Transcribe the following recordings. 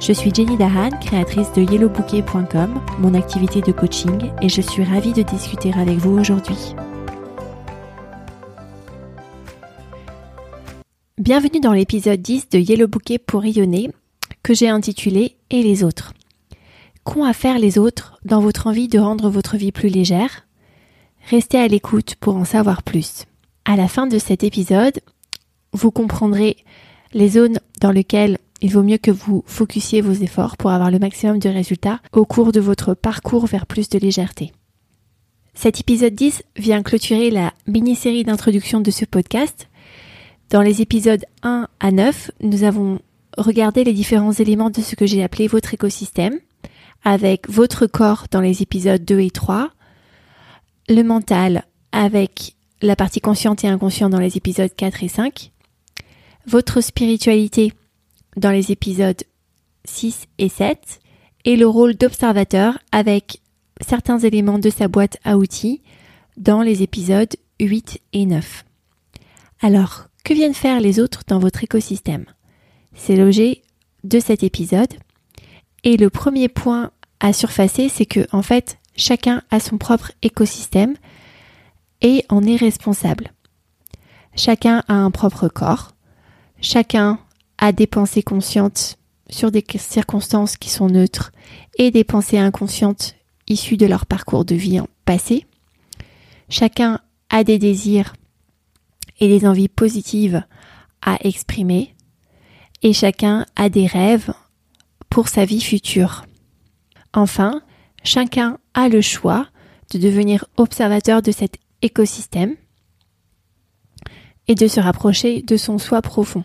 Je suis Jenny Dahan, créatrice de yellowbouquet.com, mon activité de coaching, et je suis ravie de discuter avec vous aujourd'hui. Bienvenue dans l'épisode 10 de Yellow Bouquet pour rayonner, que j'ai intitulé Et les autres. Qu'ont à faire les autres dans votre envie de rendre votre vie plus légère? Restez à l'écoute pour en savoir plus. À la fin de cet épisode, vous comprendrez les zones dans lesquelles il vaut mieux que vous focussiez vos efforts pour avoir le maximum de résultats au cours de votre parcours vers plus de légèreté. Cet épisode 10 vient clôturer la mini-série d'introduction de ce podcast. Dans les épisodes 1 à 9, nous avons regardé les différents éléments de ce que j'ai appelé votre écosystème, avec votre corps dans les épisodes 2 et 3, le mental avec la partie consciente et inconsciente dans les épisodes 4 et 5, votre spiritualité dans les épisodes 6 et 7 et le rôle d'observateur avec certains éléments de sa boîte à outils dans les épisodes 8 et 9. Alors, que viennent faire les autres dans votre écosystème? C'est l'objet de cet épisode. Et le premier point à surfacer, c'est que, en fait, chacun a son propre écosystème et en est responsable. Chacun a un propre corps, chacun à des pensées conscientes sur des circonstances qui sont neutres et des pensées inconscientes issues de leur parcours de vie passé. Chacun a des désirs et des envies positives à exprimer et chacun a des rêves pour sa vie future. Enfin, chacun a le choix de devenir observateur de cet écosystème et de se rapprocher de son soi profond.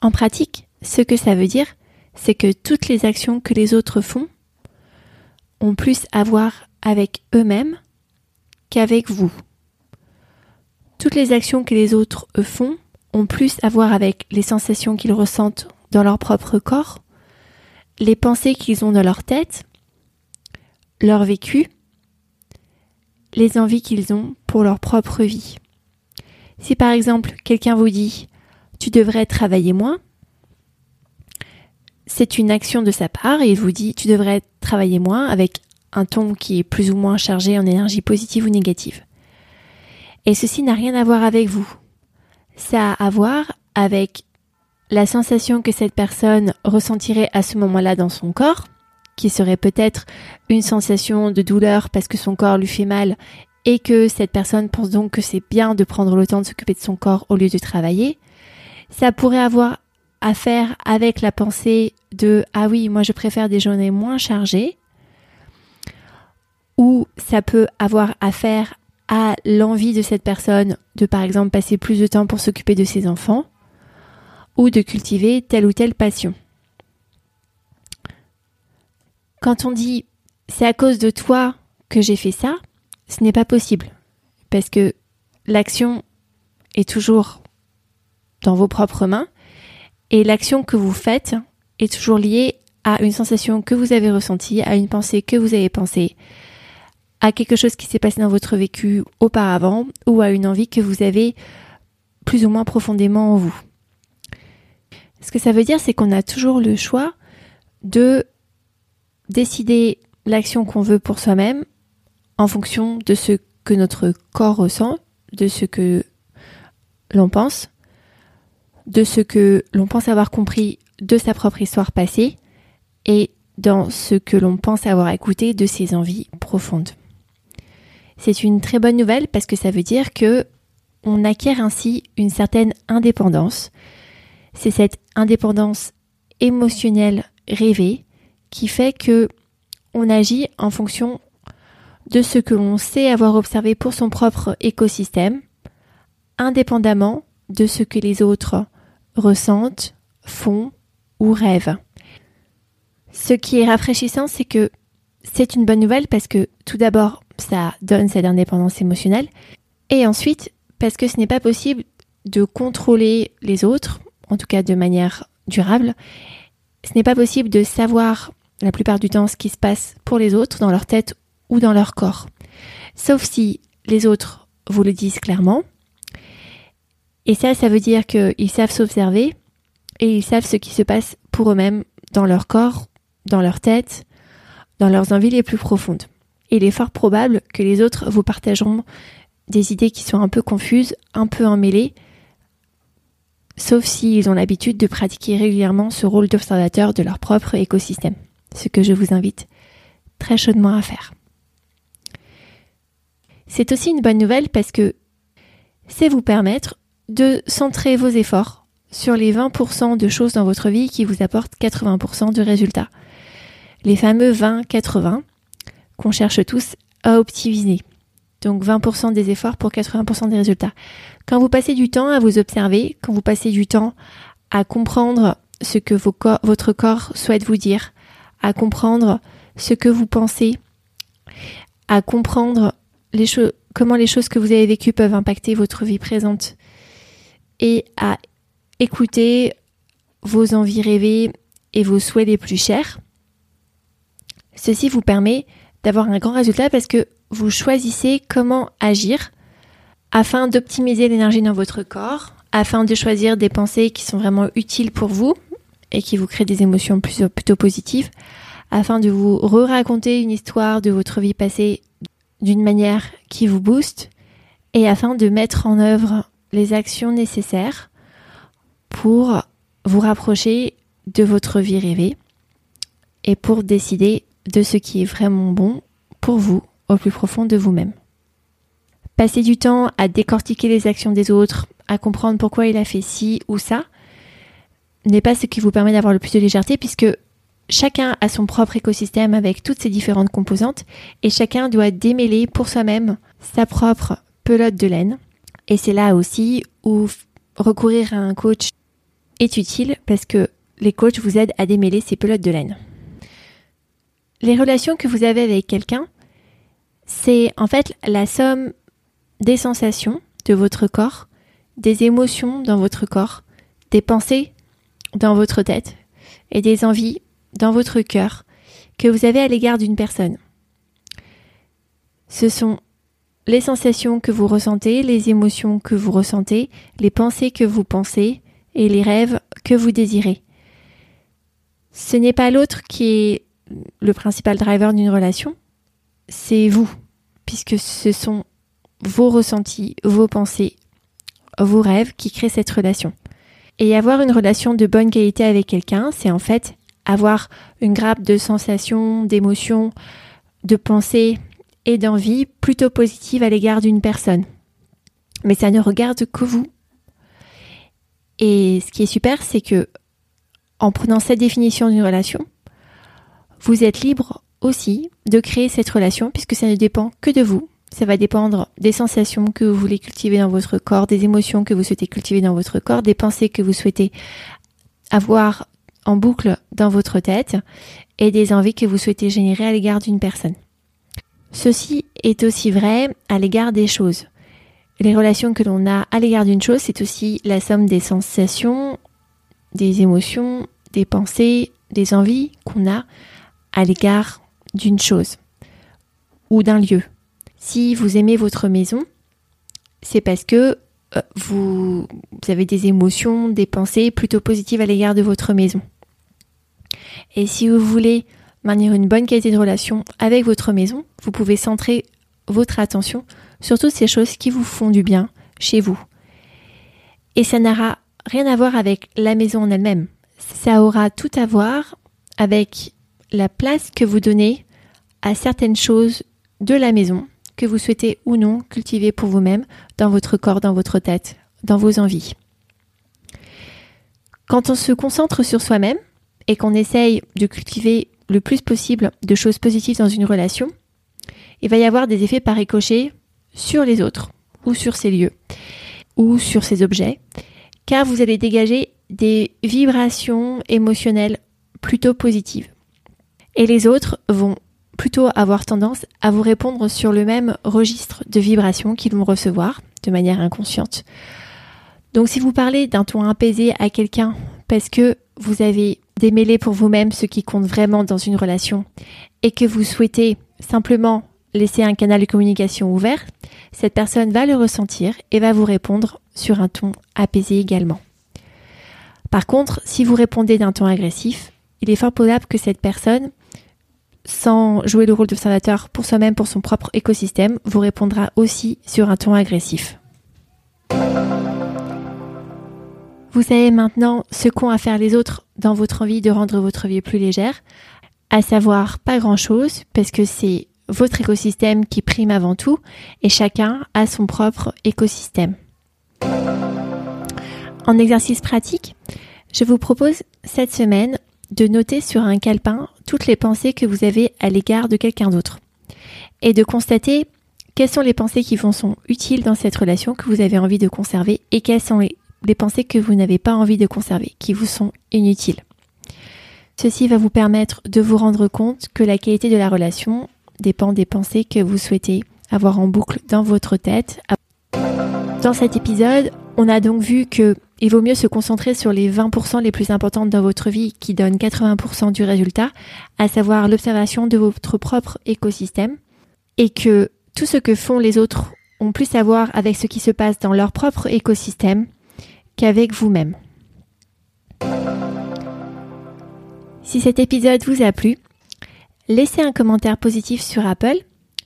En pratique, ce que ça veut dire, c'est que toutes les actions que les autres font ont plus à voir avec eux-mêmes qu'avec vous. Toutes les actions que les autres font ont plus à voir avec les sensations qu'ils ressentent dans leur propre corps, les pensées qu'ils ont dans leur tête, leur vécu, les envies qu'ils ont pour leur propre vie. Si par exemple quelqu'un vous dit tu devrais travailler moins. C'est une action de sa part et il vous dit tu devrais travailler moins avec un ton qui est plus ou moins chargé en énergie positive ou négative. Et ceci n'a rien à voir avec vous. Ça a à voir avec la sensation que cette personne ressentirait à ce moment-là dans son corps, qui serait peut-être une sensation de douleur parce que son corps lui fait mal et que cette personne pense donc que c'est bien de prendre le temps de s'occuper de son corps au lieu de travailler, ça pourrait avoir à faire avec la pensée de ah oui, moi je préfère des journées moins chargées ou ça peut avoir à faire à l'envie de cette personne de par exemple passer plus de temps pour s'occuper de ses enfants ou de cultiver telle ou telle passion. Quand on dit c'est à cause de toi que j'ai fait ça, ce n'est pas possible parce que l'action est toujours dans vos propres mains et l'action que vous faites est toujours liée à une sensation que vous avez ressentie, à une pensée que vous avez pensée, à quelque chose qui s'est passé dans votre vécu auparavant ou à une envie que vous avez plus ou moins profondément en vous. Ce que ça veut dire, c'est qu'on a toujours le choix de décider l'action qu'on veut pour soi-même en fonction de ce que notre corps ressent, de ce que l'on pense, de ce que l'on pense avoir compris de sa propre histoire passée et dans ce que l'on pense avoir écouté de ses envies profondes. C'est une très bonne nouvelle parce que ça veut dire que on acquiert ainsi une certaine indépendance. C'est cette indépendance émotionnelle rêvée qui fait que on agit en fonction de ce que l'on sait avoir observé pour son propre écosystème, indépendamment de ce que les autres ressentent, font ou rêvent. Ce qui est rafraîchissant, c'est que c'est une bonne nouvelle parce que tout d'abord, ça donne cette indépendance émotionnelle. Et ensuite, parce que ce n'est pas possible de contrôler les autres, en tout cas de manière durable. Ce n'est pas possible de savoir la plupart du temps ce qui se passe pour les autres dans leur tête ou dans leur corps. Sauf si les autres vous le disent clairement. Et ça, ça veut dire qu'ils savent s'observer et ils savent ce qui se passe pour eux-mêmes dans leur corps, dans leur tête, dans leurs envies les plus profondes. il est fort probable que les autres vous partageront des idées qui sont un peu confuses, un peu emmêlées, sauf s'ils ont l'habitude de pratiquer régulièrement ce rôle d'observateur de leur propre écosystème, ce que je vous invite très chaudement à faire. C'est aussi une bonne nouvelle parce que c'est vous permettre de centrer vos efforts sur les 20% de choses dans votre vie qui vous apportent 80% de résultats. Les fameux 20-80 qu'on cherche tous à optimiser. Donc 20% des efforts pour 80% des résultats. Quand vous passez du temps à vous observer, quand vous passez du temps à comprendre ce que votre corps souhaite vous dire, à comprendre ce que vous pensez, à comprendre comment les choses que vous avez vécues peuvent impacter votre vie présente et à écouter vos envies rêvées et vos souhaits les plus chers. Ceci vous permet d'avoir un grand résultat parce que vous choisissez comment agir afin d'optimiser l'énergie dans votre corps, afin de choisir des pensées qui sont vraiment utiles pour vous et qui vous créent des émotions plutôt positives, afin de vous re-raconter une histoire de votre vie passée d'une manière qui vous booste et afin de mettre en œuvre les actions nécessaires pour vous rapprocher de votre vie rêvée et pour décider de ce qui est vraiment bon pour vous au plus profond de vous-même. Passer du temps à décortiquer les actions des autres, à comprendre pourquoi il a fait ci ou ça, n'est pas ce qui vous permet d'avoir le plus de légèreté puisque chacun a son propre écosystème avec toutes ses différentes composantes et chacun doit démêler pour soi-même sa propre pelote de laine. Et c'est là aussi où recourir à un coach est utile parce que les coachs vous aident à démêler ces pelotes de laine. Les relations que vous avez avec quelqu'un, c'est en fait la somme des sensations de votre corps, des émotions dans votre corps, des pensées dans votre tête et des envies dans votre cœur que vous avez à l'égard d'une personne. Ce sont les sensations que vous ressentez, les émotions que vous ressentez, les pensées que vous pensez et les rêves que vous désirez. Ce n'est pas l'autre qui est le principal driver d'une relation, c'est vous, puisque ce sont vos ressentis, vos pensées, vos rêves qui créent cette relation. Et avoir une relation de bonne qualité avec quelqu'un, c'est en fait avoir une grappe de sensations, d'émotions, de pensées et d'envies plutôt positives à l'égard d'une personne. Mais ça ne regarde que vous. Et ce qui est super, c'est que en prenant cette définition d'une relation, vous êtes libre aussi de créer cette relation puisque ça ne dépend que de vous. Ça va dépendre des sensations que vous voulez cultiver dans votre corps, des émotions que vous souhaitez cultiver dans votre corps, des pensées que vous souhaitez avoir en boucle dans votre tête et des envies que vous souhaitez générer à l'égard d'une personne. Ceci est aussi vrai à l'égard des choses. Les relations que l'on a à l'égard d'une chose, c'est aussi la somme des sensations, des émotions, des pensées, des envies qu'on a à l'égard d'une chose ou d'un lieu. Si vous aimez votre maison, c'est parce que euh, vous, avez des émotions, des pensées plutôt positives à l'égard de votre maison. Et si vous voulez maintenir une bonne qualité de relation avec votre maison, vous pouvez centrer votre attention sur toutes ces choses qui vous font du bien chez vous. Et ça n'aura rien à voir avec la maison en elle-même. Ça aura tout à voir avec la place que vous donnez à certaines choses de la maison que vous souhaitez ou non cultiver pour vous-même dans votre corps, dans votre tête, dans vos envies. Quand on se concentre sur soi-même et qu'on essaye de cultiver le plus possible de choses positives dans une relation, il va y avoir des effets par ricochet sur les autres ou sur ces lieux ou sur ces objets, car vous allez dégager des vibrations émotionnelles plutôt positives. Et les autres vont plutôt avoir tendance à vous répondre sur le même registre de vibrations qu'ils vont recevoir de manière inconsciente. Donc si vous parlez d'un ton apaisé à quelqu'un parce que vous avez démêlé pour vous-même ce qui compte vraiment dans une relation et que vous souhaitez simplement laisser un canal de communication ouvert, cette personne va le ressentir et va vous répondre sur un ton apaisé également. Par contre, si vous répondez d'un ton agressif, il est fort probable que cette personne sans jouer le rôle d'observateur pour soi-même, pour son propre écosystème, vous répondra aussi sur un ton agressif. Vous savez maintenant ce qu'ont à faire les autres dans votre envie de rendre votre vie plus légère, à savoir pas grand-chose, parce que c'est votre écosystème qui prime avant tout, et chacun a son propre écosystème. En exercice pratique, je vous propose cette semaine de noter sur un calepin toutes les pensées que vous avez à l'égard de quelqu'un d'autre et de constater quelles sont les pensées qui vous sont utiles dans cette relation que vous avez envie de conserver et quelles sont les, pensées que vous n'avez pas envie de conserver, qui vous sont inutiles. Ceci va vous permettre de vous rendre compte que la qualité de la relation dépend des pensées que vous souhaitez avoir en boucle dans votre tête. Dans cet épisode, on a donc vu que il vaut mieux se concentrer sur les 20% les plus importantes dans votre vie qui donnent 80% du résultat, à savoir l'observation de votre propre écosystème, et que tout ce que font les autres ont plus à voir avec ce qui se passe dans leur propre écosystème qu'avec vous-même. Si cet épisode vous a plu, laissez un commentaire positif sur Apple.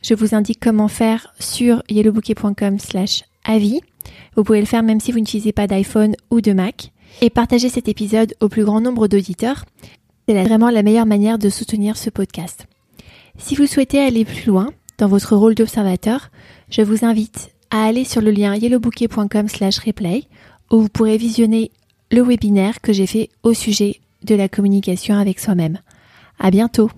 Je vous indique comment faire sur yellowbouquet.com slash avis. Vous pouvez le faire même si vous n'utilisez pas d'iPhone ou de Mac. Et partagez cet épisode au plus grand nombre d'auditeurs. C'est vraiment la meilleure manière de soutenir ce podcast. Si vous souhaitez aller plus loin dans votre rôle d'observateur, je vous invite à aller sur le lien yellowbouquet.com slash replay où vous pourrez visionner le webinaire que j'ai fait au sujet de la communication avec soi-même. À bientôt!